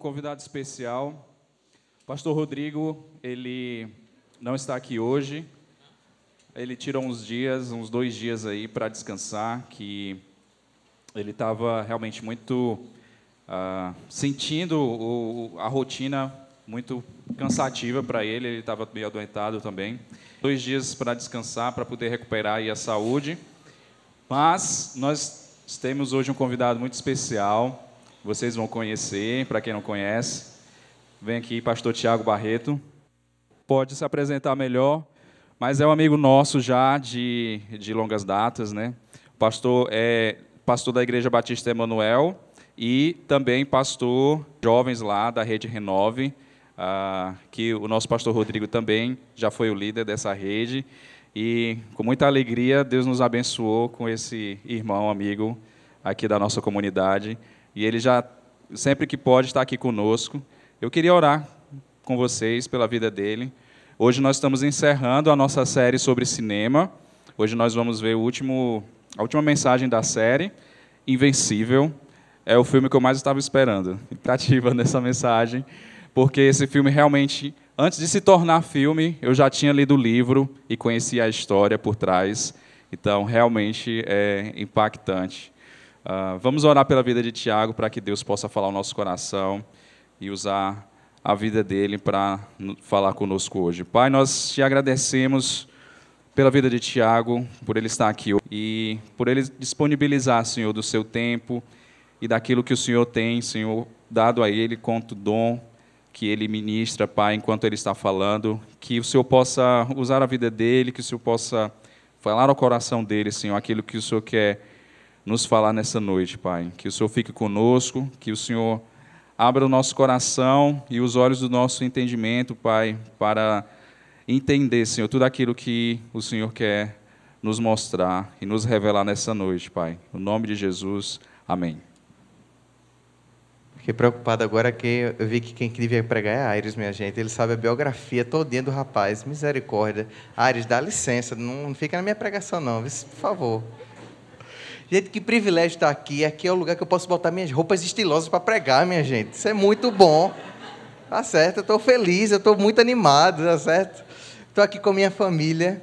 Convidado especial. Pastor Rodrigo, ele não está aqui hoje. Ele tirou uns dias, uns dois dias aí para descansar, que ele estava realmente muito uh, sentindo o, a rotina muito cansativa para ele. Ele estava meio adoentado também. Dois dias para descansar, para poder recuperar aí a saúde. Mas nós temos hoje um convidado muito especial vocês vão conhecer, para quem não conhece. Vem aqui, pastor Tiago Barreto. Pode se apresentar melhor, mas é um amigo nosso já de, de longas datas, né? Pastor é pastor da Igreja Batista Emanuel e também pastor jovens lá da Rede Renove, ah, que o nosso pastor Rodrigo também já foi o líder dessa rede. E com muita alegria, Deus nos abençoou com esse irmão, amigo aqui da nossa comunidade. E ele já, sempre que pode, está aqui conosco. Eu queria orar com vocês pela vida dele. Hoje nós estamos encerrando a nossa série sobre cinema. Hoje nós vamos ver último, a última mensagem da série, Invencível. É o filme que eu mais estava esperando, expectativa nessa mensagem, porque esse filme realmente, antes de se tornar filme, eu já tinha lido o livro e conhecia a história por trás. Então, realmente é impactante. Uh, vamos orar pela vida de Tiago para que Deus possa falar o nosso coração e usar a vida dele para falar conosco hoje. Pai, nós te agradecemos pela vida de Tiago, por ele estar aqui e por ele disponibilizar, Senhor, do seu tempo e daquilo que o Senhor tem, Senhor, dado a ele quanto dom que ele ministra, Pai, enquanto ele está falando, que o Senhor possa usar a vida dele, que o Senhor possa falar ao coração dele, Senhor, aquilo que o Senhor quer nos falar nessa noite, Pai. Que o Senhor fique conosco, que o Senhor abra o nosso coração e os olhos do nosso entendimento, Pai, para entender, Senhor, tudo aquilo que o Senhor quer nos mostrar e nos revelar nessa noite, Pai. No nome de Jesus, amém. Fiquei preocupado agora que eu vi que quem devia pregar é Aires, minha gente. Ele sabe a biografia todinha do rapaz. Misericórdia. Aires, dá licença, não fica na minha pregação não, por favor. Gente, que privilégio estar aqui. Aqui é o lugar que eu posso botar minhas roupas estilosas para pregar, minha gente. Isso é muito bom. Tá certo? Eu estou feliz, eu estou muito animado, tá certo? Estou aqui com minha família,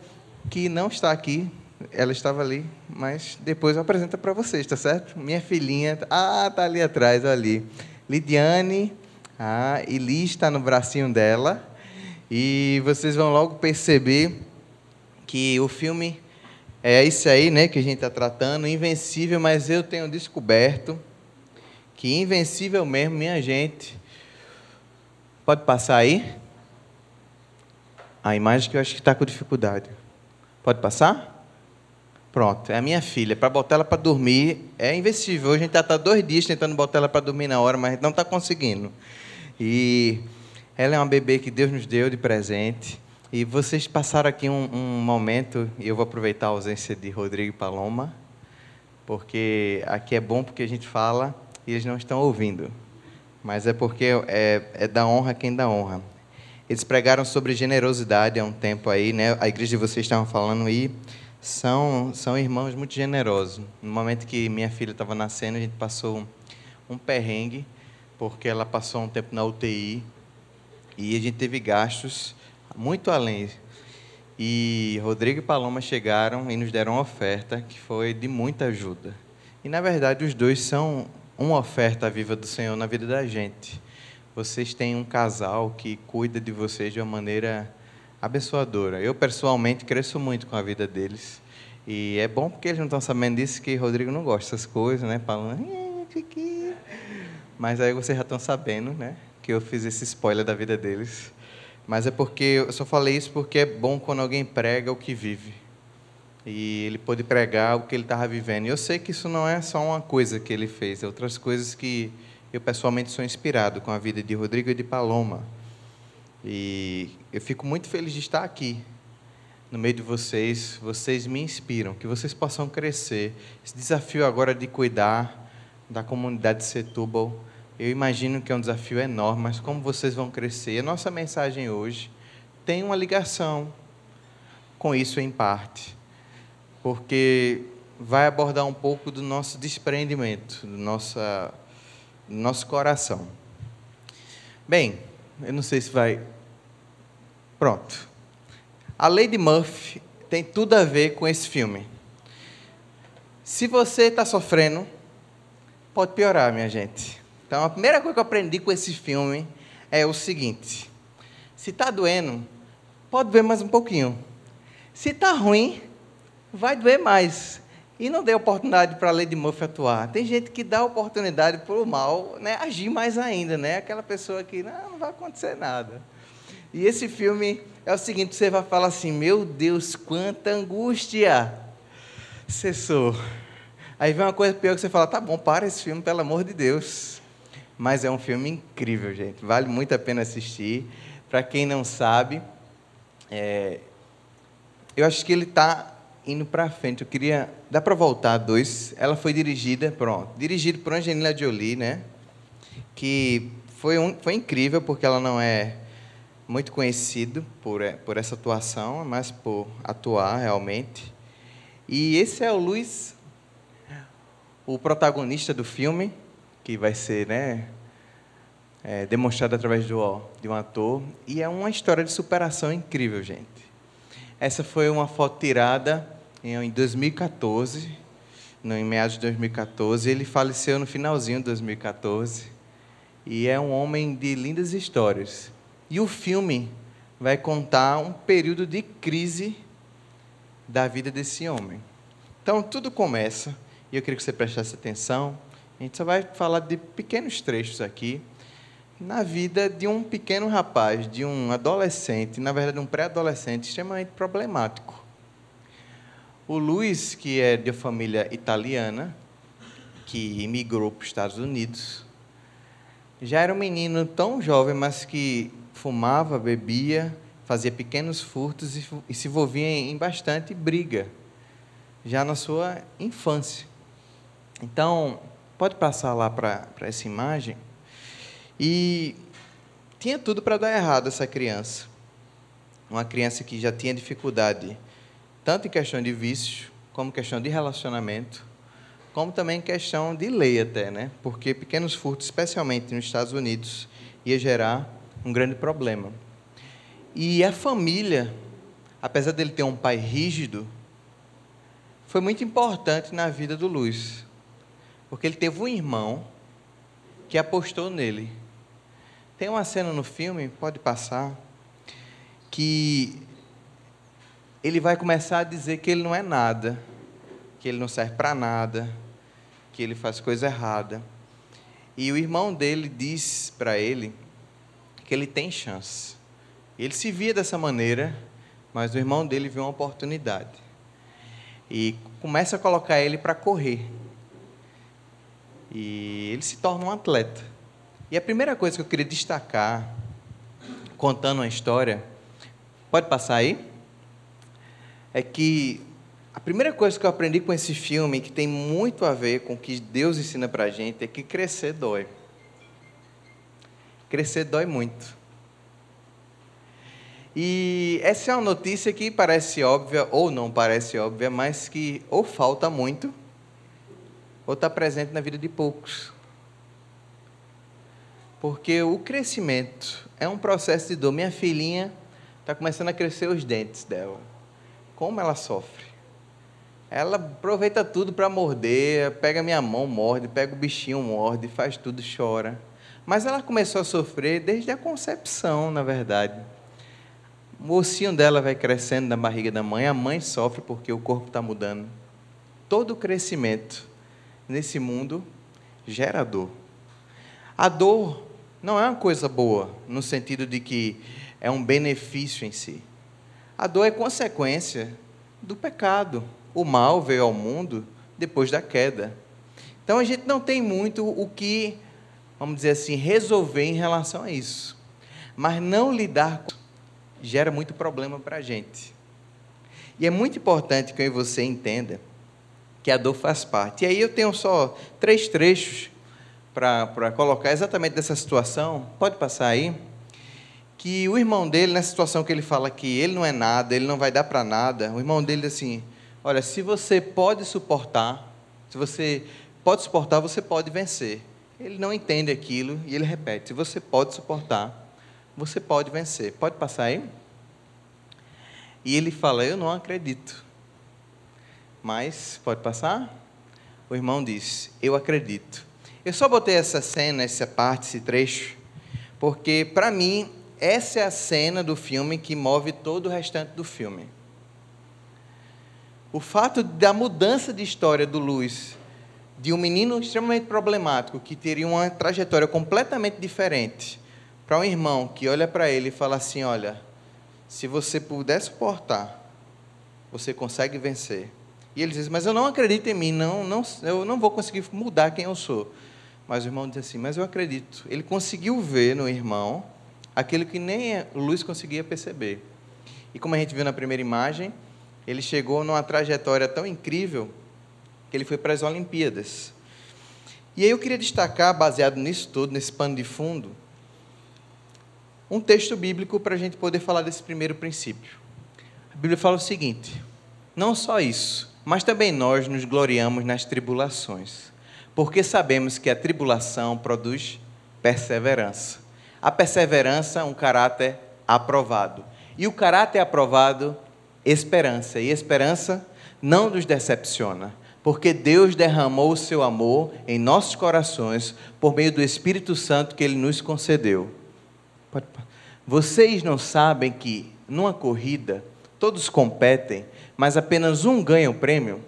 que não está aqui. Ela estava ali, mas depois eu apresento para vocês, tá certo? Minha filhinha, ah, tá ali atrás, ali. Lidiane, ah, e Liz está no bracinho dela. E vocês vão logo perceber que o filme é isso aí né, que a gente está tratando, invencível, mas eu tenho descoberto que invencível mesmo, minha gente. Pode passar aí? A imagem que eu acho que está com dificuldade. Pode passar? Pronto, é a minha filha. Para botar ela para dormir é invencível. Hoje a gente está tá dois dias tentando botar ela para dormir na hora, mas não está conseguindo. E ela é uma bebê que Deus nos deu de presente. E vocês passaram aqui um, um, momento, e eu vou aproveitar a ausência de Rodrigo e Paloma, porque aqui é bom porque a gente fala e eles não estão ouvindo. Mas é porque é, é da honra quem dá honra. Eles pregaram sobre generosidade há um tempo aí, né? A igreja de vocês estavam falando e são, são irmãos muito generosos. No momento que minha filha estava nascendo, a gente passou um perrengue, porque ela passou um tempo na UTI e a gente teve gastos muito além. E Rodrigo e Paloma chegaram e nos deram uma oferta que foi de muita ajuda. E na verdade os dois são uma oferta viva do Senhor na vida da gente. Vocês têm um casal que cuida de vocês de uma maneira abençoadora. Eu pessoalmente cresço muito com a vida deles. E é bom porque eles não estão sabendo disso que Rodrigo não gosta dessas coisas, né? Paloma, mas aí vocês já estão sabendo, né? Que eu fiz esse spoiler da vida deles. Mas é porque eu só falei isso porque é bom quando alguém prega o que vive. E ele pôde pregar o que ele estava vivendo. E eu sei que isso não é só uma coisa que ele fez, é outras coisas que eu pessoalmente sou inspirado com a vida de Rodrigo e de Paloma. E eu fico muito feliz de estar aqui, no meio de vocês. Vocês me inspiram, que vocês possam crescer. Esse desafio agora de cuidar da comunidade de Setúbal eu imagino que é um desafio enorme, mas como vocês vão crescer? A nossa mensagem hoje tem uma ligação com isso em parte, porque vai abordar um pouco do nosso desprendimento, do nossa no nosso coração. Bem, eu não sei se vai. Pronto. A Lady Murphy tem tudo a ver com esse filme. Se você está sofrendo, pode piorar, minha gente. Então, a primeira coisa que eu aprendi com esse filme é o seguinte: se está doendo, pode doer mais um pouquinho. Se está ruim, vai doer mais. E não dê oportunidade para a Lady Murphy atuar. Tem gente que dá oportunidade para o mal né, agir mais ainda, né? Aquela pessoa que não, não vai acontecer nada. E esse filme é o seguinte: você vai falar assim, meu Deus, quanta angústia! Cessou. Aí vem uma coisa pior que você fala, tá bom, para esse filme, pelo amor de Deus. Mas é um filme incrível, gente. Vale muito a pena assistir. Para quem não sabe, é, eu acho que ele está indo para frente. Eu queria. Dá para voltar dois. Ela foi dirigida, pronto. Dirigida por Angelina Jolie, né? Que foi, um, foi incrível, porque ela não é muito conhecida por, é, por essa atuação, mas por atuar realmente. E esse é o Luiz, o protagonista do filme, que vai ser né, é, demonstrado através do, de um ator. E é uma história de superação incrível, gente. Essa foi uma foto tirada em 2014, em meados de 2014. Ele faleceu no finalzinho de 2014. E é um homem de lindas histórias. E o filme vai contar um período de crise da vida desse homem. Então, tudo começa, e eu queria que você prestasse atenção. A gente só vai falar de pequenos trechos aqui, na vida de um pequeno rapaz, de um adolescente, na verdade, um pré-adolescente extremamente problemático. O Luiz, que é de família italiana, que imigrou para os Estados Unidos, já era um menino tão jovem, mas que fumava, bebia, fazia pequenos furtos e, se envolvia em bastante briga, já na sua infância. Então, pode passar lá para essa imagem. E tinha tudo para dar errado essa criança. Uma criança que já tinha dificuldade tanto em questão de vício, como questão de relacionamento, como também em questão de lei até, né? Porque pequenos furtos, especialmente nos Estados Unidos, ia gerar um grande problema. E a família, apesar dele ter um pai rígido, foi muito importante na vida do Luiz, porque ele teve um irmão que apostou nele. Tem uma cena no filme, pode passar, que ele vai começar a dizer que ele não é nada, que ele não serve para nada, que ele faz coisa errada. E o irmão dele diz para ele que ele tem chance. Ele se via dessa maneira, mas o irmão dele viu uma oportunidade. E começa a colocar ele para correr. E ele se torna um atleta. E a primeira coisa que eu queria destacar, contando uma história, pode passar aí? é que a primeira coisa que eu aprendi com esse filme, que tem muito a ver com o que Deus ensina para a gente, é que crescer dói. Crescer dói muito. E essa é uma notícia que parece óbvia ou não parece óbvia, mas que ou falta muito, ou está presente na vida de poucos. Porque o crescimento é um processo de dor. Minha filhinha está começando a crescer os dentes dela como ela sofre. Ela aproveita tudo para morder, pega minha mão, morde, pega o bichinho, morde, faz tudo, chora. Mas ela começou a sofrer desde a concepção, na verdade. O ossinho dela vai crescendo na barriga da mãe, a mãe sofre porque o corpo está mudando. Todo crescimento nesse mundo gera dor. A dor não é uma coisa boa, no sentido de que é um benefício em si. A dor é consequência do pecado. O mal veio ao mundo depois da queda. Então a gente não tem muito o que, vamos dizer assim, resolver em relação a isso. Mas não lidar com gera muito problema para a gente. E é muito importante que eu e você entenda que a dor faz parte. E aí eu tenho só três trechos para colocar exatamente dessa situação. Pode passar aí que o irmão dele, nessa situação que ele fala que ele não é nada, ele não vai dar para nada, o irmão dele diz assim: Olha, se você pode suportar, se você pode suportar, você pode vencer. Ele não entende aquilo e ele repete: se você pode suportar, você pode vencer. Pode passar aí? E ele fala: Eu não acredito. Mas, pode passar? O irmão diz: Eu acredito. Eu só botei essa cena, essa parte, esse trecho, porque, para mim, essa é a cena do filme que move todo o restante do filme. O fato da mudança de história do Luiz, de um menino extremamente problemático, que teria uma trajetória completamente diferente, para um irmão que olha para ele e fala assim: Olha, se você puder suportar, você consegue vencer. E ele diz: Mas eu não acredito em mim, não, não, eu não vou conseguir mudar quem eu sou. Mas o irmão diz assim: Mas eu acredito. Ele conseguiu ver no irmão aquilo que nem Luiz conseguia perceber. E como a gente viu na primeira imagem, ele chegou numa trajetória tão incrível que ele foi para as Olimpíadas. E aí eu queria destacar, baseado nisso tudo, nesse pano de fundo, um texto bíblico para a gente poder falar desse primeiro princípio. A Bíblia fala o seguinte: não só isso, mas também nós nos gloriamos nas tribulações, porque sabemos que a tribulação produz perseverança. A perseverança é um caráter aprovado. E o caráter aprovado esperança. E esperança não nos decepciona, porque Deus derramou o seu amor em nossos corações por meio do Espírito Santo que ele nos concedeu. Vocês não sabem que numa corrida todos competem, mas apenas um ganha o prêmio?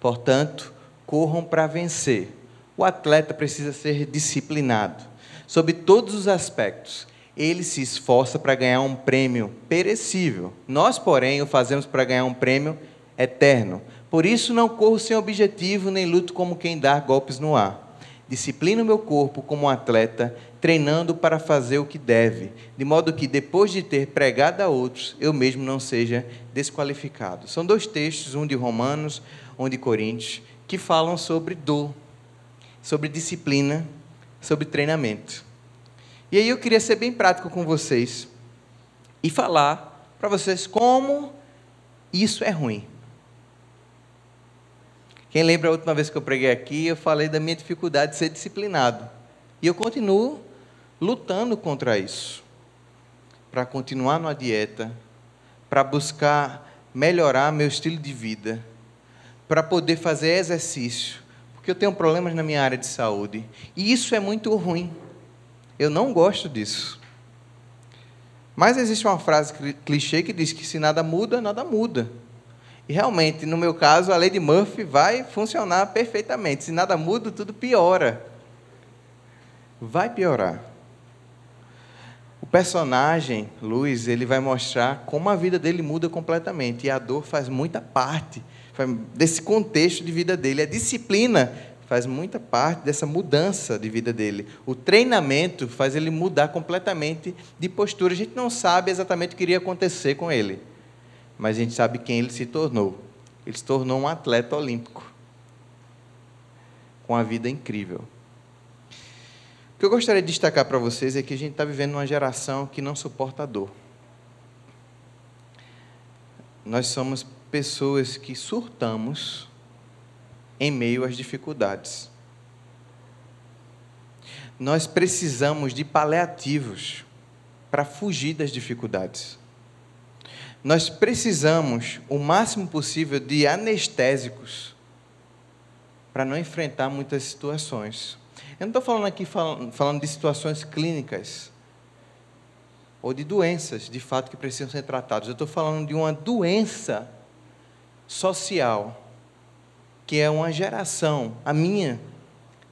Portanto, corram para vencer. O atleta precisa ser disciplinado sobre todos os aspectos ele se esforça para ganhar um prêmio perecível. Nós, porém, o fazemos para ganhar um prêmio eterno. Por isso, não corro sem objetivo, nem luto como quem dá golpes no ar. Disciplino meu corpo como um atleta, treinando para fazer o que deve, de modo que, depois de ter pregado a outros, eu mesmo não seja desqualificado. São dois textos, um de Romanos, um de Coríntios, que falam sobre dor, sobre disciplina, sobre treinamento. E aí eu queria ser bem prático com vocês e falar para vocês como isso é ruim. Quem lembra a última vez que eu preguei aqui, eu falei da minha dificuldade de ser disciplinado. E eu continuo lutando contra isso. Para continuar numa dieta, para buscar melhorar meu estilo de vida, para poder fazer exercício, porque eu tenho problemas na minha área de saúde. E isso é muito ruim. Eu não gosto disso. Mas existe uma frase clichê que diz que se nada muda, nada muda. E realmente, no meu caso, a lei de Murphy vai funcionar perfeitamente. Se nada muda, tudo piora. Vai piorar. O personagem, Luiz, ele vai mostrar como a vida dele muda completamente. E a dor faz muita parte desse contexto de vida dele. A disciplina faz muita parte dessa mudança de vida dele. O treinamento faz ele mudar completamente de postura. A gente não sabe exatamente o que iria acontecer com ele, mas a gente sabe quem ele se tornou. Ele se tornou um atleta olímpico, com a vida incrível. O que eu gostaria de destacar para vocês é que a gente está vivendo uma geração que não suporta a dor. Nós somos pessoas que surtamos em meio às dificuldades. Nós precisamos de paliativos para fugir das dificuldades. Nós precisamos, o máximo possível, de anestésicos para não enfrentar muitas situações. Eu não estou falando aqui falando de situações clínicas ou de doenças, de fato, que precisam ser tratadas. Eu estou falando de uma doença social que é uma geração, a minha,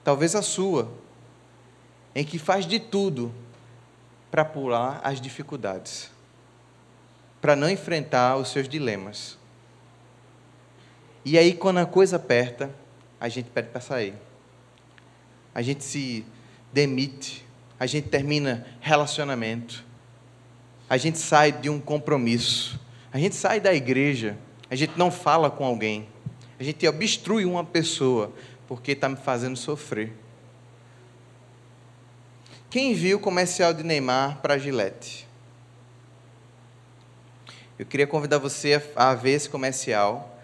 talvez a sua, em que faz de tudo para pular as dificuldades, para não enfrentar os seus dilemas. E aí, quando a coisa aperta, a gente pede para sair. A gente se demite, a gente termina relacionamento, a gente sai de um compromisso, a gente sai da igreja, a gente não fala com alguém. A gente obstrui uma pessoa porque está me fazendo sofrer. Quem viu o comercial de Neymar para a Gillette? Eu queria convidar você a ver esse comercial.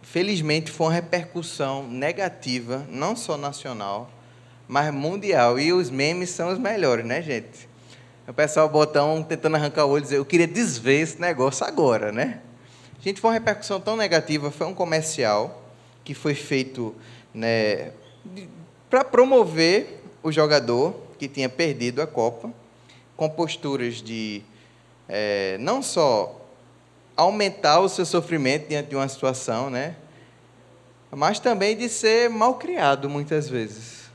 Felizmente foi uma repercussão negativa, não só nacional, mas mundial. E os memes são os melhores, né, gente? O pessoal botão tentando arrancar o olho e dizer, eu queria desver esse negócio agora, né? Gente, foi uma repercussão tão negativa, foi um comercial que foi feito né, para promover o jogador que tinha perdido a Copa, com posturas de é, não só aumentar o seu sofrimento diante de uma situação, né? mas também de ser mal criado muitas vezes.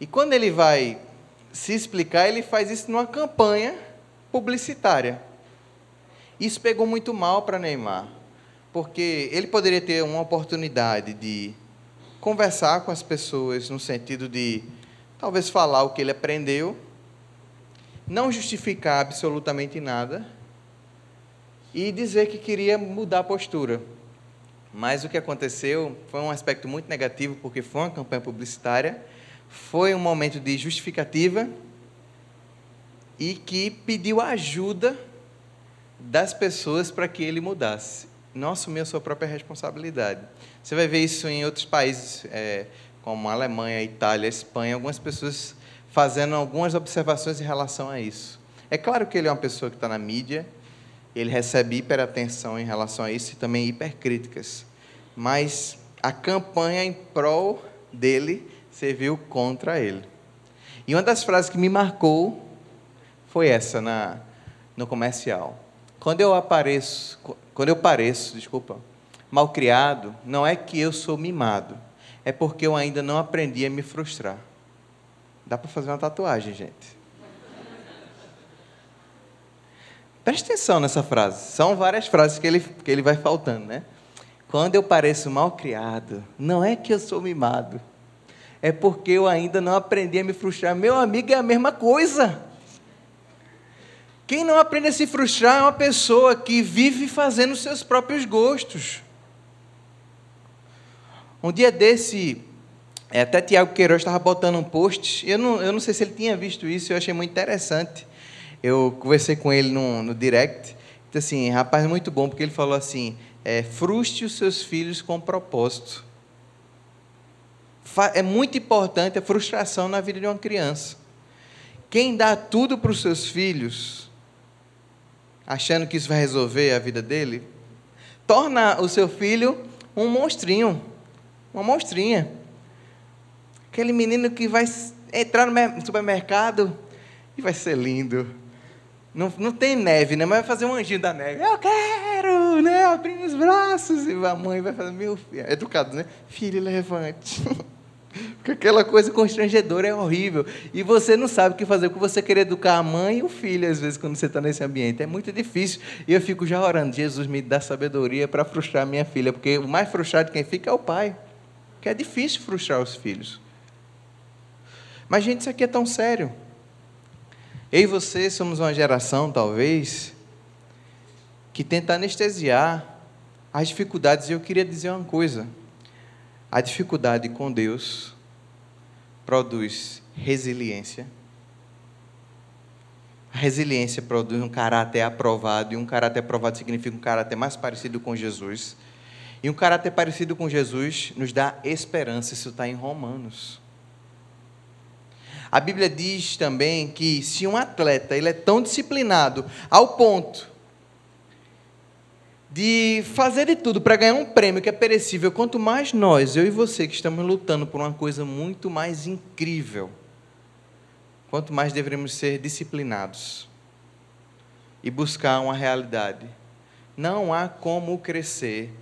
E quando ele vai se explicar, ele faz isso numa campanha publicitária. Isso pegou muito mal para Neymar, porque ele poderia ter uma oportunidade de conversar com as pessoas no sentido de talvez falar o que ele aprendeu, não justificar absolutamente nada e dizer que queria mudar a postura. Mas o que aconteceu foi um aspecto muito negativo, porque foi uma campanha publicitária, foi um momento de justificativa e que pediu ajuda das pessoas para que ele mudasse. Não assumiu a sua própria responsabilidade. Você vai ver isso em outros países, é, como a Alemanha, Itália, Espanha, algumas pessoas fazendo algumas observações em relação a isso. É claro que ele é uma pessoa que está na mídia, ele recebe hiperatenção em relação a isso e também hipercríticas. Mas a campanha em prol dele serviu contra ele. E uma das frases que me marcou foi essa na, no comercial. Quando eu apareço, quando eu pareço, desculpa, mal criado, não é que eu sou mimado, é porque eu ainda não aprendi a me frustrar. Dá para fazer uma tatuagem, gente. Preste atenção nessa frase. São várias frases que ele, que ele vai faltando, né? Quando eu pareço mal criado, não é que eu sou mimado, é porque eu ainda não aprendi a me frustrar. Meu amigo, é a mesma coisa. Quem não aprende a se frustrar é uma pessoa que vive fazendo seus próprios gostos. Um dia desse, é, até Tiago Queiroz estava botando um post, eu não, eu não sei se ele tinha visto isso, eu achei muito interessante eu conversei com ele no, no direct, disse assim, rapaz, muito bom, porque ele falou assim, é, fruste os seus filhos com propósito. É muito importante a frustração na vida de uma criança. Quem dá tudo para os seus filhos, achando que isso vai resolver a vida dele, torna o seu filho um monstrinho, uma monstrinha. Aquele menino que vai entrar no supermercado e vai ser lindo, não, não tem neve, né? Mas vai fazer um anjinho da neve. Eu quero, né? Abrir os braços. E a mãe vai fazer, meu filho, é educado, né? Filho, levante. Porque aquela coisa constrangedora é horrível. E você não sabe o que fazer, porque você quer educar a mãe e o filho, às vezes, quando você está nesse ambiente. É muito difícil. E eu fico já orando, Jesus me dá sabedoria para frustrar minha filha, porque o mais frustrado quem fica é o pai. Porque é difícil frustrar os filhos. Mas, gente, isso aqui é tão sério. Eu e você somos uma geração, talvez, que tenta anestesiar as dificuldades. E eu queria dizer uma coisa: a dificuldade com Deus produz resiliência. A resiliência produz um caráter aprovado, e um caráter aprovado significa um caráter mais parecido com Jesus. E um caráter parecido com Jesus nos dá esperança, isso está em Romanos. A Bíblia diz também que se um atleta ele é tão disciplinado ao ponto de fazer de tudo para ganhar um prêmio que é perecível, quanto mais nós, eu e você, que estamos lutando por uma coisa muito mais incrível, quanto mais devemos ser disciplinados e buscar uma realidade. Não há como crescer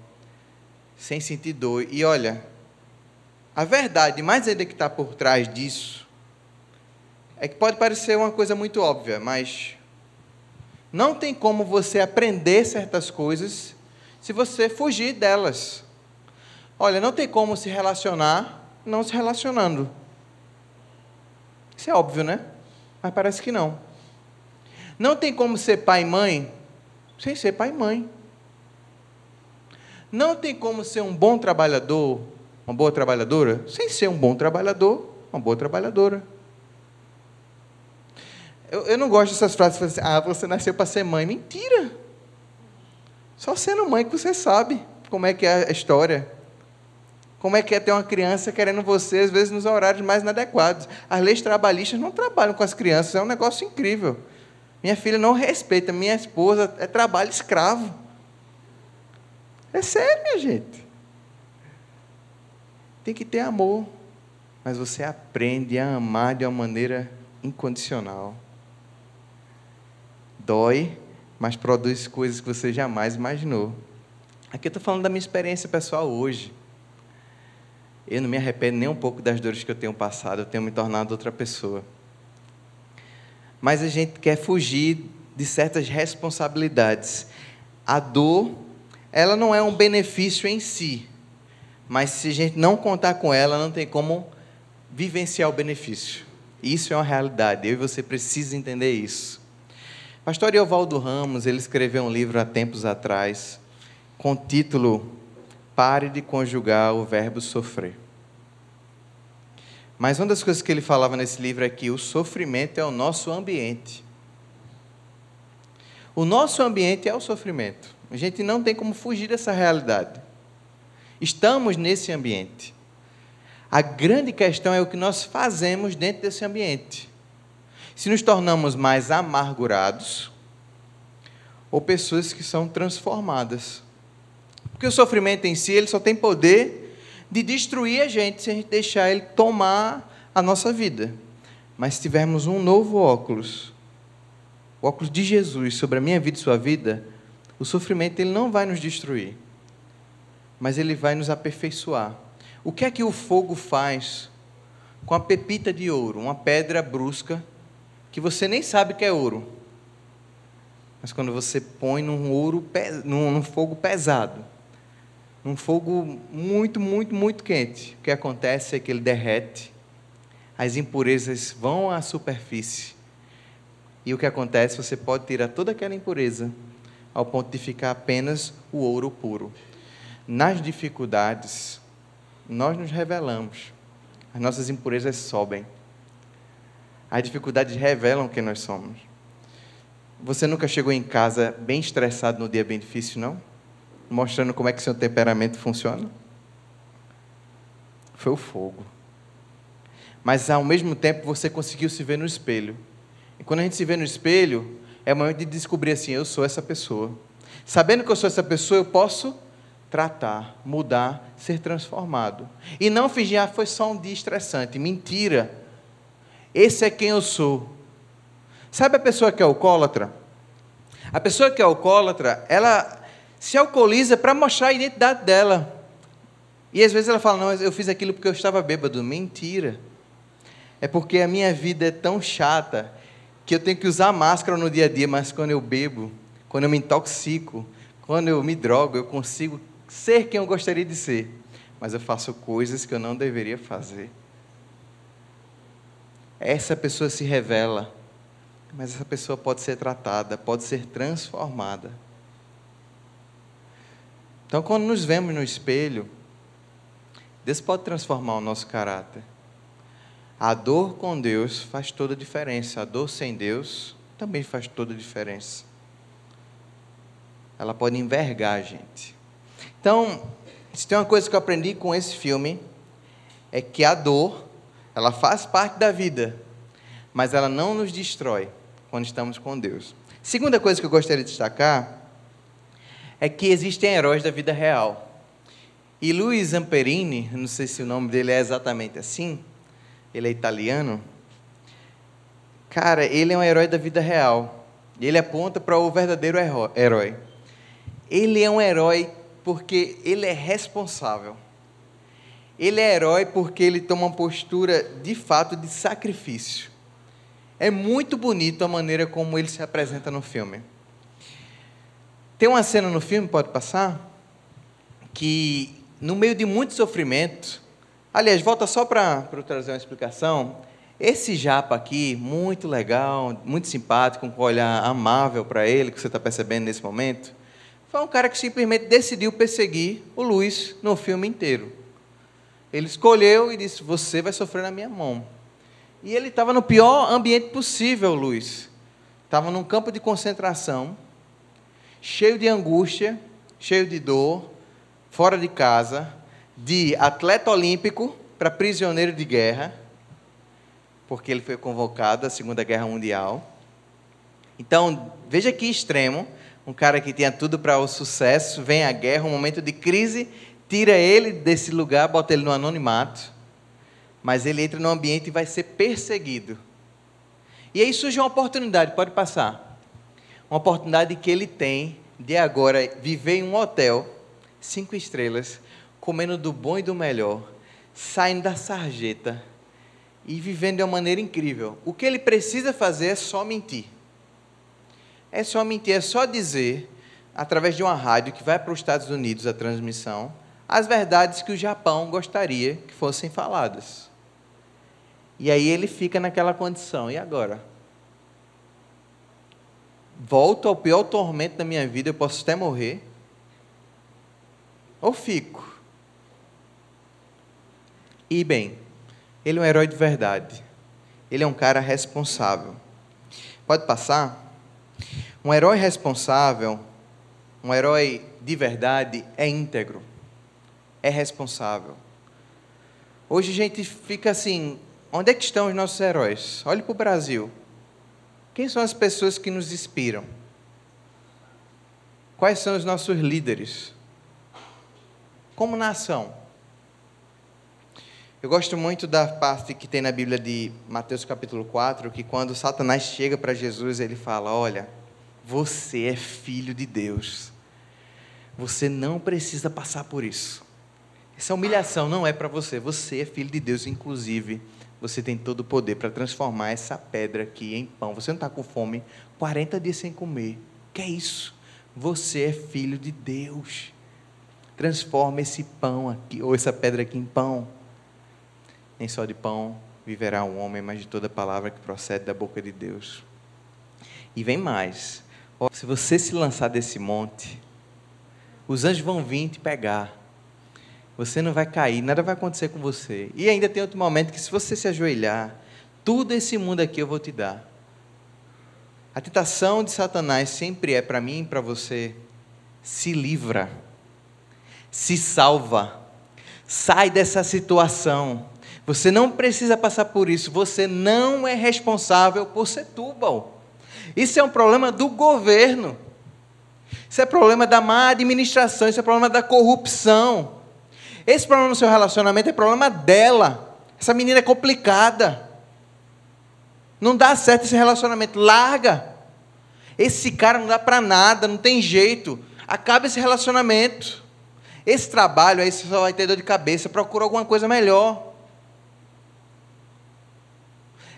sem sentir dor. E olha, a verdade mais ainda que está por trás disso é que pode parecer uma coisa muito óbvia, mas não tem como você aprender certas coisas se você fugir delas. Olha, não tem como se relacionar não se relacionando. Isso é óbvio, né? Mas parece que não. Não tem como ser pai e mãe sem ser pai e mãe. Não tem como ser um bom trabalhador, uma boa trabalhadora, sem ser um bom trabalhador, uma boa trabalhadora. Eu, eu não gosto dessas frases assim, ah, você nasceu para ser mãe. Mentira! Só sendo mãe que você sabe como é que é a história. Como é que é ter uma criança querendo você, às vezes, nos horários mais inadequados? As leis trabalhistas não trabalham com as crianças, é um negócio incrível. Minha filha não respeita, minha esposa é trabalho escravo. É sério, minha gente. Tem que ter amor, mas você aprende a amar de uma maneira incondicional. Dói, mas produz coisas que você jamais imaginou. Aqui eu estou falando da minha experiência pessoal hoje. Eu não me arrependo nem um pouco das dores que eu tenho passado, eu tenho me tornado outra pessoa. Mas a gente quer fugir de certas responsabilidades. A dor, ela não é um benefício em si, mas se a gente não contar com ela, não tem como vivenciar o benefício. Isso é uma realidade, eu e você precisa entender isso. Pastor Eovaldo Ramos, ele escreveu um livro há tempos atrás, com o título Pare de conjugar o verbo sofrer. Mas uma das coisas que ele falava nesse livro é que o sofrimento é o nosso ambiente. O nosso ambiente é o sofrimento. A gente não tem como fugir dessa realidade. Estamos nesse ambiente. A grande questão é o que nós fazemos dentro desse ambiente. Se nos tornamos mais amargurados ou pessoas que são transformadas. Porque o sofrimento em si, ele só tem poder de destruir a gente se a gente deixar ele tomar a nossa vida. Mas se tivermos um novo óculos, o óculos de Jesus sobre a minha vida e sua vida, o sofrimento ele não vai nos destruir, mas ele vai nos aperfeiçoar. O que é que o fogo faz com a pepita de ouro, uma pedra brusca que você nem sabe que é ouro? Mas quando você põe num ouro, num, num fogo pesado, num fogo muito, muito, muito quente. O que acontece é que ele derrete, as impurezas vão à superfície. E o que acontece, você pode tirar toda aquela impureza ao ponto de ficar apenas o ouro puro. Nas dificuldades, nós nos revelamos. As nossas impurezas sobem. As dificuldades revelam quem nós somos. Você nunca chegou em casa bem estressado no dia bem difícil, não? mostrando como é que seu temperamento funciona? Foi o fogo. Mas ao mesmo tempo você conseguiu se ver no espelho. E quando a gente se vê no espelho, é o momento de descobrir assim: eu sou essa pessoa. Sabendo que eu sou essa pessoa, eu posso tratar, mudar, ser transformado. E não fingir, ah, foi só um dia estressante. Mentira. Esse é quem eu sou. Sabe a pessoa que é alcoólatra? A pessoa que é alcoólatra, ela se alcooliza para mostrar a identidade dela. E às vezes ela fala: Não, eu fiz aquilo porque eu estava bêbado. Mentira. É porque a minha vida é tão chata que eu tenho que usar máscara no dia a dia, mas quando eu bebo, quando eu me intoxico, quando eu me drogo, eu consigo ser quem eu gostaria de ser. Mas eu faço coisas que eu não deveria fazer. Essa pessoa se revela, mas essa pessoa pode ser tratada, pode ser transformada. Então, quando nos vemos no espelho, Deus pode transformar o nosso caráter. A dor com Deus faz toda a diferença. A dor sem Deus também faz toda a diferença. Ela pode envergar a gente. Então, se tem uma coisa que eu aprendi com esse filme, é que a dor, ela faz parte da vida, mas ela não nos destrói quando estamos com Deus. Segunda coisa que eu gostaria de destacar é que existem heróis da vida real. E Luiz Amperini, não sei se o nome dele é exatamente assim, ele é italiano. Cara, ele é um herói da vida real. Ele aponta para o verdadeiro herói. Ele é um herói porque ele é responsável. Ele é herói porque ele toma uma postura de fato de sacrifício. É muito bonito a maneira como ele se apresenta no filme. Tem uma cena no filme, pode passar, que no meio de muito sofrimento, aliás, volta só para trazer uma explicação. Esse japa aqui, muito legal, muito simpático, com um olhar amável para ele, que você está percebendo nesse momento, foi um cara que simplesmente decidiu perseguir o Luiz no filme inteiro. Ele escolheu e disse: Você vai sofrer na minha mão. E ele estava no pior ambiente possível, Luiz. Estava num campo de concentração cheio de angústia, cheio de dor, fora de casa, de atleta olímpico para prisioneiro de guerra, porque ele foi convocado à Segunda Guerra Mundial. Então, veja que extremo, um cara que tinha tudo para o sucesso, vem a guerra, um momento de crise, tira ele desse lugar, bota ele no anonimato, mas ele entra no ambiente e vai ser perseguido. E aí surge uma oportunidade, pode passar. Uma oportunidade que ele tem de agora viver em um hotel, cinco estrelas, comendo do bom e do melhor, saindo da sarjeta e vivendo de uma maneira incrível. O que ele precisa fazer é só mentir. É só mentir, é só dizer, através de uma rádio que vai para os Estados Unidos a transmissão, as verdades que o Japão gostaria que fossem faladas. E aí ele fica naquela condição. E agora? Volto ao pior tormento da minha vida, eu posso até morrer? Ou fico? E bem, ele é um herói de verdade. Ele é um cara responsável. Pode passar? Um herói responsável, um herói de verdade, é íntegro, é responsável. Hoje a gente fica assim: onde é que estão os nossos heróis? Olhe para o Brasil. Quem são as pessoas que nos inspiram? Quais são os nossos líderes? Como nação? Eu gosto muito da parte que tem na Bíblia de Mateus capítulo 4, que quando Satanás chega para Jesus, ele fala: Olha, você é filho de Deus. Você não precisa passar por isso. Essa humilhação não é para você. Você é filho de Deus, inclusive. Você tem todo o poder para transformar essa pedra aqui em pão. Você não está com fome, 40 dias sem comer. Que é isso? Você é filho de Deus. Transforma esse pão aqui, ou essa pedra aqui em pão nem só de pão viverá um homem, mas de toda palavra que procede da boca de Deus. E vem mais. Se você se lançar desse monte, os anjos vão vir te pegar. Você não vai cair, nada vai acontecer com você. E ainda tem outro momento que, se você se ajoelhar, tudo esse mundo aqui eu vou te dar. A tentação de Satanás sempre é para mim e para você: se livra, se salva, sai dessa situação, você não precisa passar por isso. Você não é responsável por Setúbal. Isso é um problema do governo. Isso é problema da má administração. Isso é problema da corrupção. Esse problema no seu relacionamento é problema dela. Essa menina é complicada. Não dá certo esse relacionamento. Larga. Esse cara não dá para nada, não tem jeito. Acaba esse relacionamento. Esse trabalho aí você só vai ter dor de cabeça. Procura alguma coisa melhor.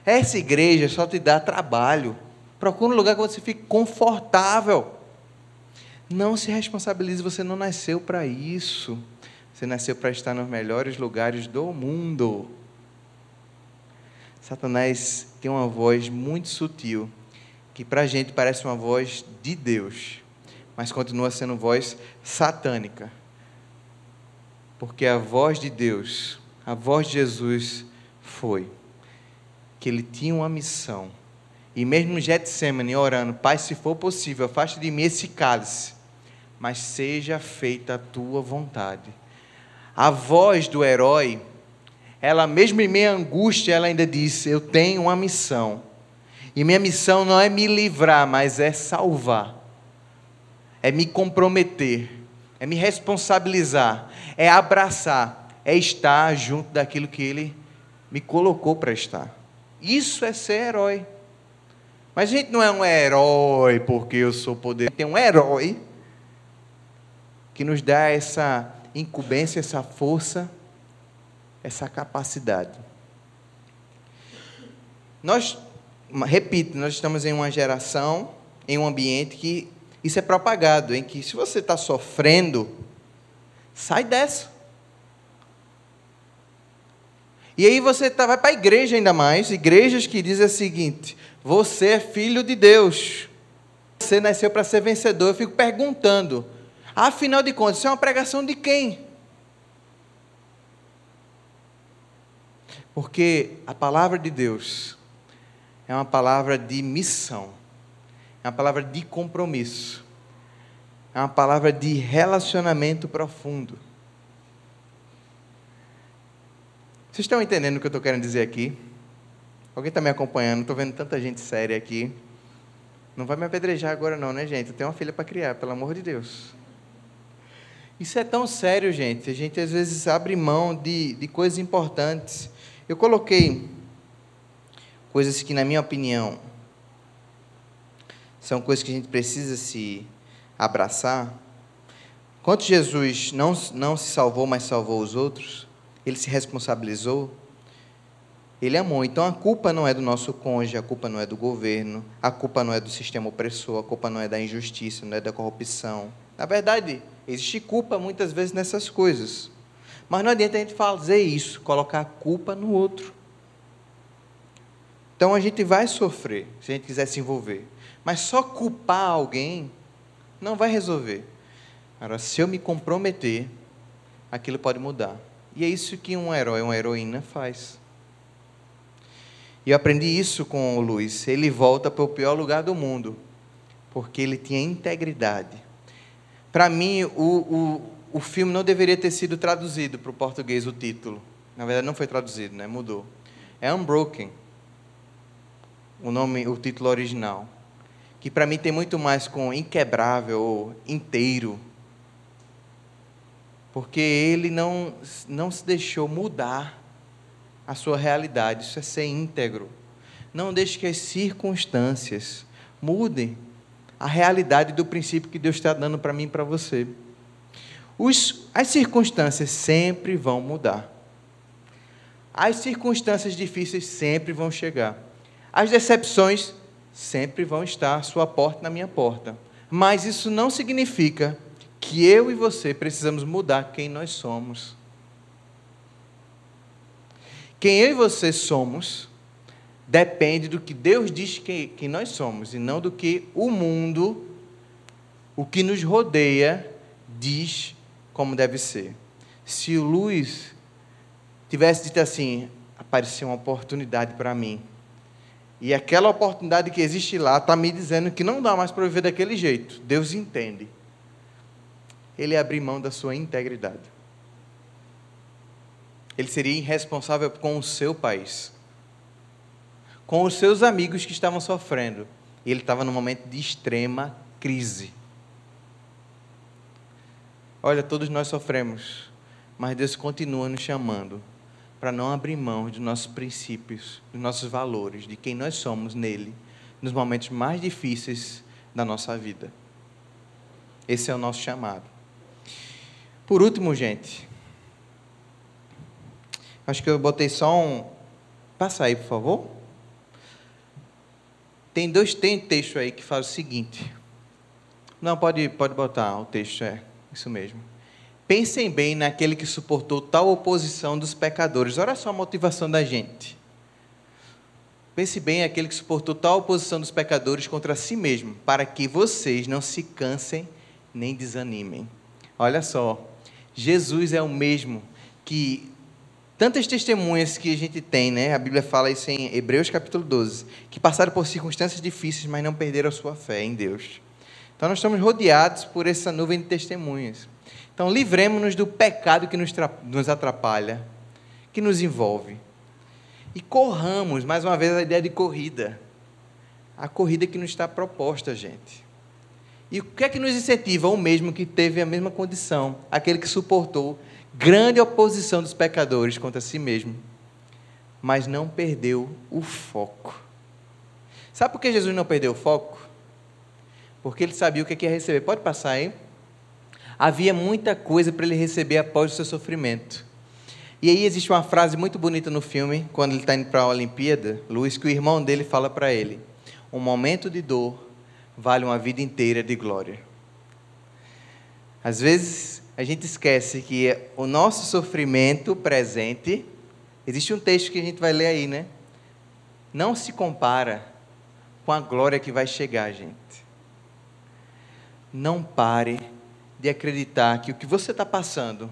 Essa igreja só te dá trabalho. Procura um lugar que você fique confortável. Não se responsabilize, você não nasceu para isso. Você nasceu para estar nos melhores lugares do mundo. Satanás tem uma voz muito sutil, que para a gente parece uma voz de Deus, mas continua sendo voz satânica. Porque a voz de Deus, a voz de Jesus foi que ele tinha uma missão. E mesmo no Getsemane, orando, Pai, se for possível, afaste de mim esse cálice, mas seja feita a tua vontade. A voz do herói, ela mesmo em meia angústia, ela ainda disse: Eu tenho uma missão. E minha missão não é me livrar, mas é salvar. É me comprometer, é me responsabilizar, é abraçar, é estar junto daquilo que ele me colocou para estar. Isso é ser herói. Mas a gente não é um herói porque eu sou poder. Tem um herói que nos dá essa incumbência, essa força, essa capacidade. Nós, repito, nós estamos em uma geração, em um ambiente que isso é propagado, em que se você está sofrendo, sai dessa. E aí você tá, vai para a igreja ainda mais, igrejas que dizem o seguinte: você é filho de Deus. Você nasceu para ser vencedor. Eu fico perguntando, afinal de contas, isso é uma pregação de quem? Porque a palavra de Deus é uma palavra de missão, é uma palavra de compromisso, é uma palavra de relacionamento profundo. Vocês estão entendendo o que eu estou querendo dizer aqui? Alguém está me acompanhando? Estou vendo tanta gente séria aqui. Não vai me apedrejar agora, não, né, gente? Eu tenho uma filha para criar, pelo amor de Deus. Isso é tão sério, gente. A gente às vezes abre mão de, de coisas importantes. Eu coloquei coisas que, na minha opinião, são coisas que a gente precisa se abraçar. Quanto Jesus não, não se salvou, mas salvou os outros, ele se responsabilizou, ele amou. Então a culpa não é do nosso cônjuge, a culpa não é do governo, a culpa não é do sistema opressor, a culpa não é da injustiça, não é da corrupção. Na verdade, existe culpa muitas vezes nessas coisas. Mas não adianta a gente fazer isso, colocar a culpa no outro. Então a gente vai sofrer se a gente quiser se envolver. Mas só culpar alguém não vai resolver. Agora, se eu me comprometer, aquilo pode mudar. E é isso que um herói, uma heroína faz. E eu aprendi isso com o Luiz. Ele volta para o pior lugar do mundo, porque ele tinha integridade. Para mim, o, o, o filme não deveria ter sido traduzido para o português, o título. Na verdade, não foi traduzido, né? mudou. É Unbroken, o nome, o título original que para mim tem muito mais com inquebrável ou inteiro. Porque ele não, não se deixou mudar a sua realidade, isso é ser íntegro. Não deixe que as circunstâncias mudem a realidade do princípio que Deus está dando para mim e para você. Os, as circunstâncias sempre vão mudar. As circunstâncias difíceis sempre vão chegar. As decepções sempre vão estar sua porta na minha porta. Mas isso não significa que eu e você precisamos mudar quem nós somos. Quem eu e você somos depende do que Deus diz que, que nós somos e não do que o mundo, o que nos rodeia, diz como deve ser. Se o Luiz tivesse dito assim, apareceu uma oportunidade para mim, e aquela oportunidade que existe lá está me dizendo que não dá mais para viver daquele jeito. Deus entende. Ele abrir mão da sua integridade. Ele seria irresponsável com o seu país, com os seus amigos que estavam sofrendo. E ele estava num momento de extrema crise. Olha, todos nós sofremos, mas Deus continua nos chamando para não abrir mão dos nossos princípios, dos nossos valores, de quem nós somos nele, nos momentos mais difíceis da nossa vida. Esse é o nosso chamado. Por último, gente, acho que eu botei só um. Passa aí, por favor. Tem dois tem texto aí que faz o seguinte. Não, pode, pode botar o texto, é isso mesmo. Pensem bem naquele que suportou tal oposição dos pecadores. Olha só a motivação da gente. Pense bem naquele que suportou tal oposição dos pecadores contra si mesmo, para que vocês não se cansem nem desanimem. Olha só, Jesus é o mesmo que tantas testemunhas que a gente tem, né? A Bíblia fala isso em Hebreus capítulo 12, que passaram por circunstâncias difíceis, mas não perderam sua fé em Deus. Então nós estamos rodeados por essa nuvem de testemunhas. Então, livremos-nos do pecado que nos atrapalha, que nos envolve. E corramos, mais uma vez, a ideia de corrida. A corrida que nos está proposta, gente. E o que é que nos incentiva? O mesmo que teve a mesma condição, aquele que suportou grande oposição dos pecadores contra si mesmo, mas não perdeu o foco. Sabe por que Jesus não perdeu o foco? Porque ele sabia o que é ia receber. Pode passar aí? havia muita coisa para ele receber após o seu sofrimento. E aí existe uma frase muito bonita no filme, quando ele está indo para a Olimpíada, Luiz, que o irmão dele fala para ele: Um momento de dor vale uma vida inteira de glória. Às vezes a gente esquece que o nosso sofrimento presente, existe um texto que a gente vai ler aí, né? Não se compara com a glória que vai chegar, gente. Não pare de acreditar que o que você está passando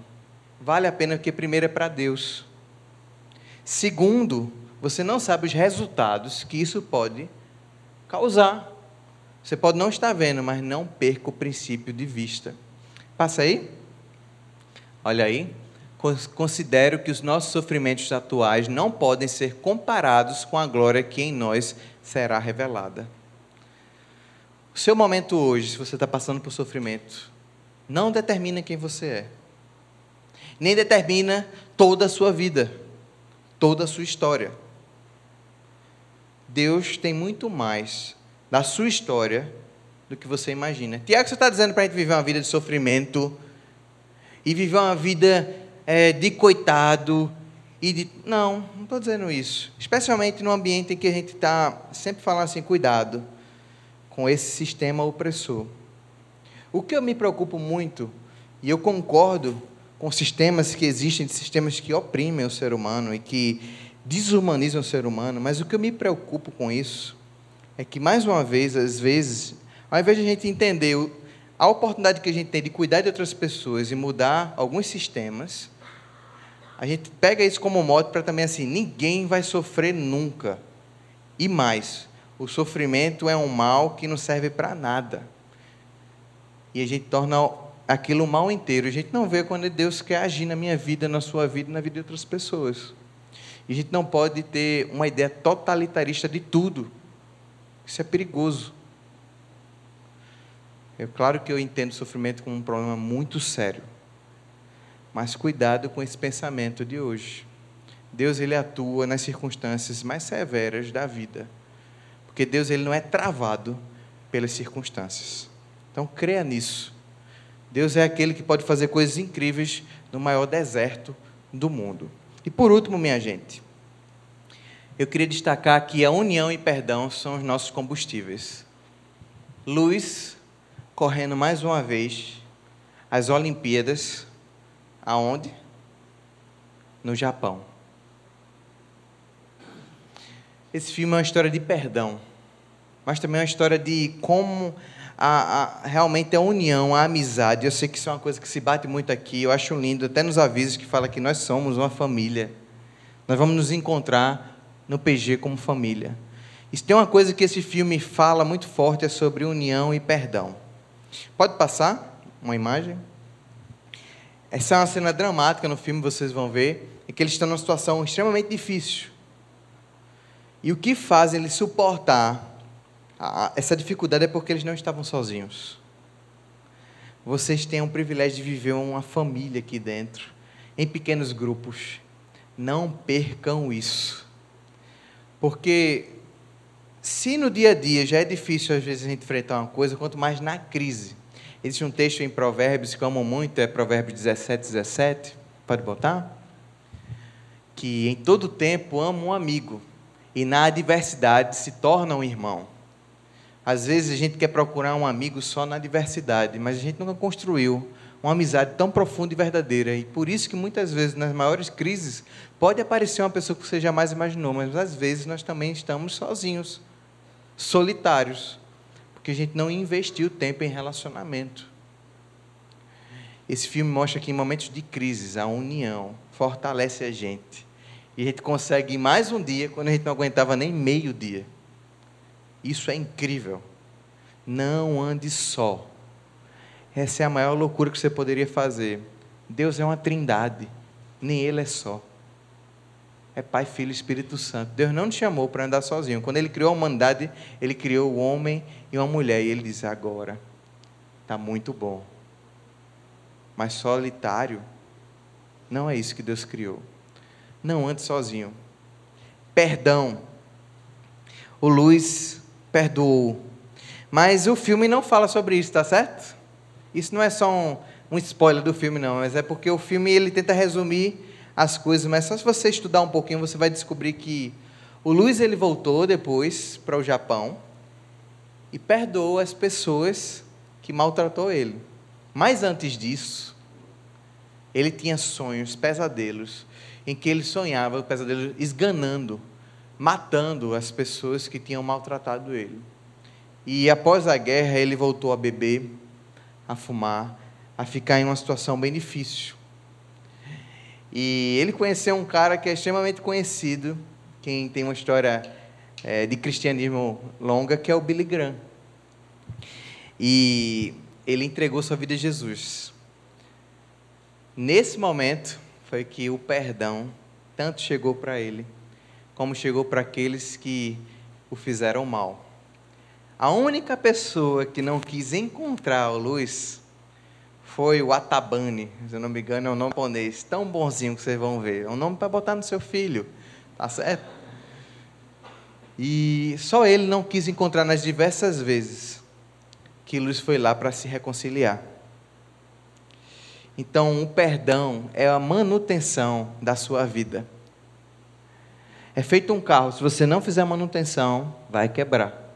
vale a pena porque, primeiro, é para Deus. Segundo, você não sabe os resultados que isso pode causar. Você pode não estar vendo, mas não perca o princípio de vista. Passa aí. Olha aí. considero que os nossos sofrimentos atuais não podem ser comparados com a glória que em nós será revelada. O seu momento hoje, se você está passando por sofrimento, não determina quem você é, nem determina toda a sua vida, toda a sua história. Deus tem muito mais da sua história do que você imagina. Tiago, você está dizendo para a gente viver uma vida de sofrimento e viver uma vida é, de coitado e de. Não, não estou dizendo isso. Especialmente no ambiente em que a gente está sempre falando assim, cuidado com esse sistema opressor. O que eu me preocupo muito, e eu concordo com sistemas que existem, sistemas que oprimem o ser humano e que desumanizam o ser humano, mas o que eu me preocupo com isso é que, mais uma vez, às vezes, ao invés de a gente entender a oportunidade que a gente tem de cuidar de outras pessoas e mudar alguns sistemas, a gente pega isso como modo para também assim, ninguém vai sofrer nunca. E mais, o sofrimento é um mal que não serve para nada. E a gente torna aquilo mal inteiro. A gente não vê quando Deus quer agir na minha vida, na sua vida e na vida de outras pessoas. E a gente não pode ter uma ideia totalitarista de tudo. Isso é perigoso. É claro que eu entendo o sofrimento como um problema muito sério. Mas cuidado com esse pensamento de hoje. Deus ele atua nas circunstâncias mais severas da vida. Porque Deus ele não é travado pelas circunstâncias. Então creia nisso. Deus é aquele que pode fazer coisas incríveis no maior deserto do mundo. E por último, minha gente, eu queria destacar que a união e perdão são os nossos combustíveis. Luz correndo mais uma vez as Olimpíadas, aonde? No Japão. Esse filme é uma história de perdão, mas também é uma história de como a, a, realmente a união, a amizade. Eu sei que isso é uma coisa que se bate muito aqui, eu acho lindo, até nos avisos que fala que nós somos uma família. Nós vamos nos encontrar no PG como família. Se tem uma coisa que esse filme fala muito forte é sobre união e perdão. Pode passar uma imagem? Essa é uma cena dramática no filme, vocês vão ver, em que eles estão numa situação extremamente difícil. E o que faz eles suportar essa dificuldade é porque eles não estavam sozinhos. Vocês têm o privilégio de viver uma família aqui dentro, em pequenos grupos. Não percam isso. Porque se no dia a dia já é difícil às vezes a gente enfrentar uma coisa, quanto mais na crise. Existe um texto em Provérbios que eu amo muito, é Provérbios 17, 17. Pode botar? Que em todo tempo ama um amigo, e na adversidade se torna um irmão. Às vezes a gente quer procurar um amigo só na adversidade, mas a gente nunca construiu uma amizade tão profunda e verdadeira. E por isso que muitas vezes nas maiores crises pode aparecer uma pessoa que você jamais imaginou, mas às vezes nós também estamos sozinhos solitários, porque a gente não investiu tempo em relacionamento. Esse filme mostra que em momentos de crise, a união fortalece a gente. E a gente consegue mais um dia quando a gente não aguentava nem meio dia. Isso é incrível. Não ande só. Essa é a maior loucura que você poderia fazer. Deus é uma trindade, nem Ele é só é Pai, Filho e Espírito Santo. Deus não te chamou para andar sozinho. Quando Ele criou a humanidade, Ele criou o homem e uma mulher. E Ele diz: agora, está muito bom. Mas solitário, não é isso que Deus criou. Não ande sozinho. Perdão. O Luiz perdoou. Mas o filme não fala sobre isso, tá certo? Isso não é só um, um spoiler do filme, não. Mas é porque o filme ele tenta resumir as coisas, mas só se você estudar um pouquinho você vai descobrir que o Luiz ele voltou depois para o Japão e perdoou as pessoas que maltratou ele. Mas antes disso, ele tinha sonhos, pesadelos, em que ele sonhava, pesadelos esganando, matando as pessoas que tinham maltratado ele. E após a guerra, ele voltou a beber, a fumar, a ficar em uma situação bem difícil. E ele conheceu um cara que é extremamente conhecido, quem tem uma história é, de cristianismo longa, que é o Billy Graham. E ele entregou sua vida a Jesus. Nesse momento, foi que o perdão tanto chegou para ele, como chegou para aqueles que o fizeram mal. A única pessoa que não quis encontrar o Luiz foi o Atabane, se eu não me engano, é um nome japonês, tão bonzinho que vocês vão ver. É um nome para botar no seu filho, tá certo? E só ele não quis encontrar nas diversas vezes que Luiz foi lá para se reconciliar. Então, o perdão é a manutenção da sua vida. É feito um carro, se você não fizer manutenção, vai quebrar.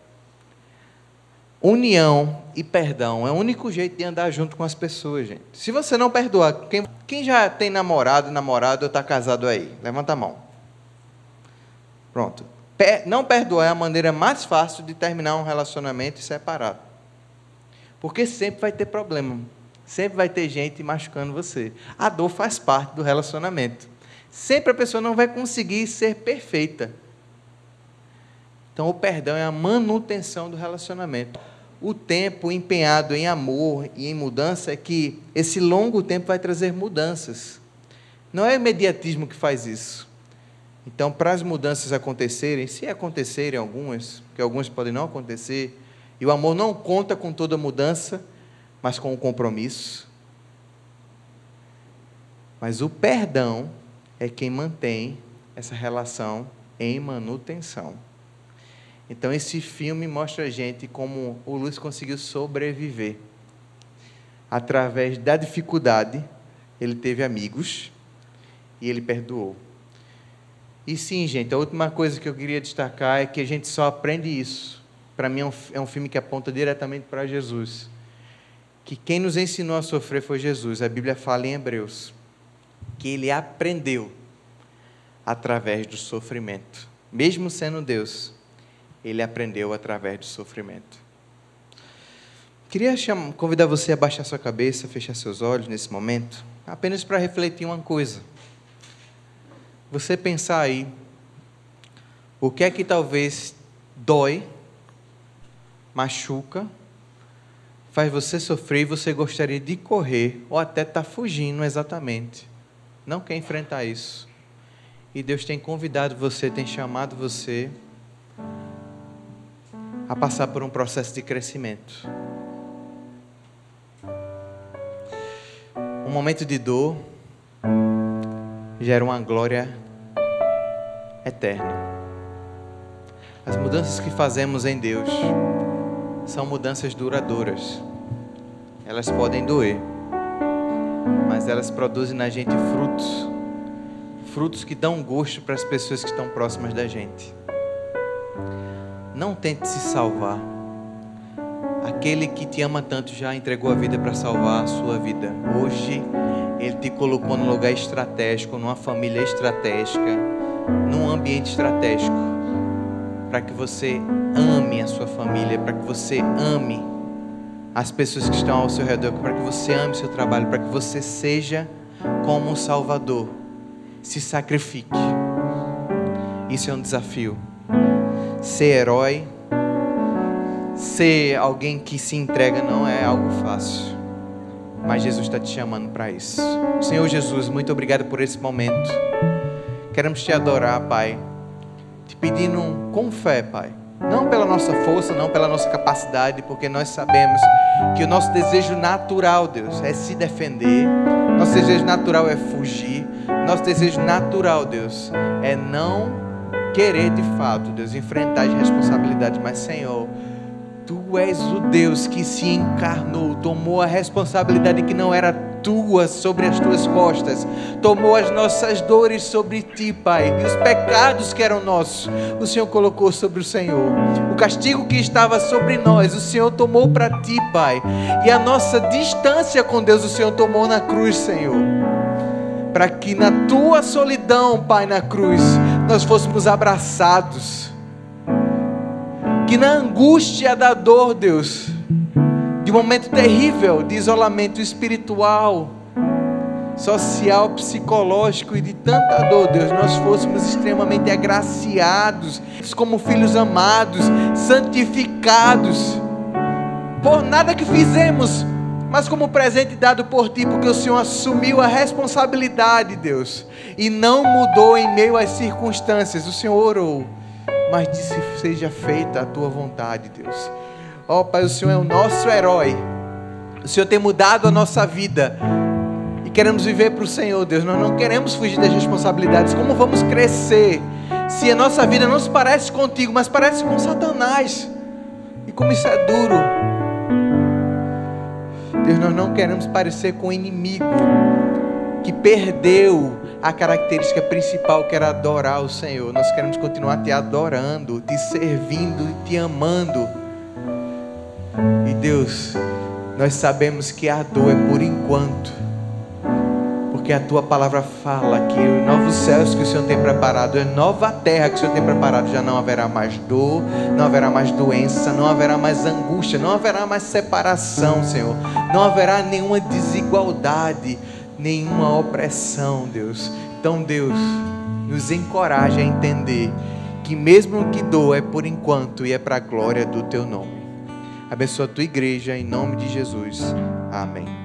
União e perdão é o único jeito de andar junto com as pessoas, gente. Se você não perdoar, quem, quem já tem namorado, namorado ou está casado aí? Levanta a mão. Pronto. Não perdoar é a maneira mais fácil de terminar um relacionamento e separar. Porque sempre vai ter problema. Sempre vai ter gente machucando você. A dor faz parte do relacionamento. Sempre a pessoa não vai conseguir ser perfeita. Então, o perdão é a manutenção do relacionamento o tempo empenhado em amor e em mudança é que esse longo tempo vai trazer mudanças. Não é o imediatismo que faz isso. Então, para as mudanças acontecerem, se acontecerem algumas, porque algumas podem não acontecer, e o amor não conta com toda mudança, mas com o compromisso. Mas o perdão é quem mantém essa relação em manutenção. Então esse filme mostra a gente como o Luiz conseguiu sobreviver. Através da dificuldade, ele teve amigos e ele perdoou. E sim, gente, a última coisa que eu queria destacar é que a gente só aprende isso. Para mim é um, é um filme que aponta diretamente para Jesus. Que quem nos ensinou a sofrer foi Jesus. A Bíblia fala em Hebreus que ele aprendeu através do sofrimento. Mesmo sendo Deus, ele aprendeu através do sofrimento. Queria convidar você a baixar sua cabeça, fechar seus olhos nesse momento, apenas para refletir uma coisa. Você pensar aí, o que é que talvez dói, machuca, faz você sofrer e você gostaria de correr, ou até estar tá fugindo exatamente. Não quer enfrentar isso. E Deus tem convidado você, tem chamado você a passar por um processo de crescimento. Um momento de dor gera uma glória eterna. As mudanças que fazemos em Deus são mudanças duradouras. Elas podem doer, mas elas produzem na gente frutos frutos que dão gosto para as pessoas que estão próximas da gente. Não tente se salvar. Aquele que te ama tanto já entregou a vida para salvar a sua vida. Hoje, Ele te colocou num lugar estratégico, numa família estratégica, num ambiente estratégico, para que você ame a sua família, para que você ame as pessoas que estão ao seu redor, para que você ame o seu trabalho, para que você seja como um Salvador. Se sacrifique. Isso é um desafio ser herói, ser alguém que se entrega não é algo fácil. Mas Jesus está te chamando para isso. Senhor Jesus, muito obrigado por esse momento. Queremos te adorar, Pai. Te pedindo com fé, Pai. Não pela nossa força, não pela nossa capacidade, porque nós sabemos que o nosso desejo natural, Deus, é se defender. Nosso desejo natural é fugir. Nosso desejo natural, Deus, é não querer de fato, Deus, enfrentar as responsabilidades, mas Senhor, Tu és o Deus que se encarnou, tomou a responsabilidade que não era tua sobre as tuas costas, tomou as nossas dores sobre ti, Pai, e os pecados que eram nossos, o Senhor colocou sobre o Senhor. O castigo que estava sobre nós, o Senhor tomou para ti, Pai, e a nossa distância com Deus, o Senhor tomou na cruz, Senhor para que na tua solidão, Pai, na cruz, nós fôssemos abraçados. Que na angústia da dor, Deus, de um momento terrível de isolamento espiritual, social, psicológico e de tanta dor, Deus, nós fôssemos extremamente agraciados, como filhos amados, santificados, por nada que fizemos, mas como presente dado por ti, porque o Senhor assumiu a responsabilidade, Deus, e não mudou em meio às circunstâncias. O Senhor orou, mas disse: Seja feita a tua vontade, Deus. Ó oh, Pai, o Senhor é o nosso herói. O Senhor tem mudado a nossa vida. E queremos viver para o Senhor, Deus. Nós não queremos fugir das responsabilidades. Como vamos crescer se a nossa vida não se parece contigo, mas parece com Satanás? E como isso é duro. Deus, nós não queremos parecer com o inimigo que perdeu a característica principal que era adorar o Senhor. Nós queremos continuar te adorando, te servindo e te amando. E Deus, nós sabemos que a dor é por enquanto. Porque a tua palavra fala que os novos céus que o Senhor tem preparado, a nova terra que o Senhor tem preparado, já não haverá mais dor, não haverá mais doença, não haverá mais angústia, não haverá mais separação, Senhor. Não haverá nenhuma desigualdade, nenhuma opressão, Deus. Então, Deus, nos encoraja a entender que mesmo que dor é por enquanto e é para a glória do teu nome. Abençoa a tua igreja em nome de Jesus. Amém.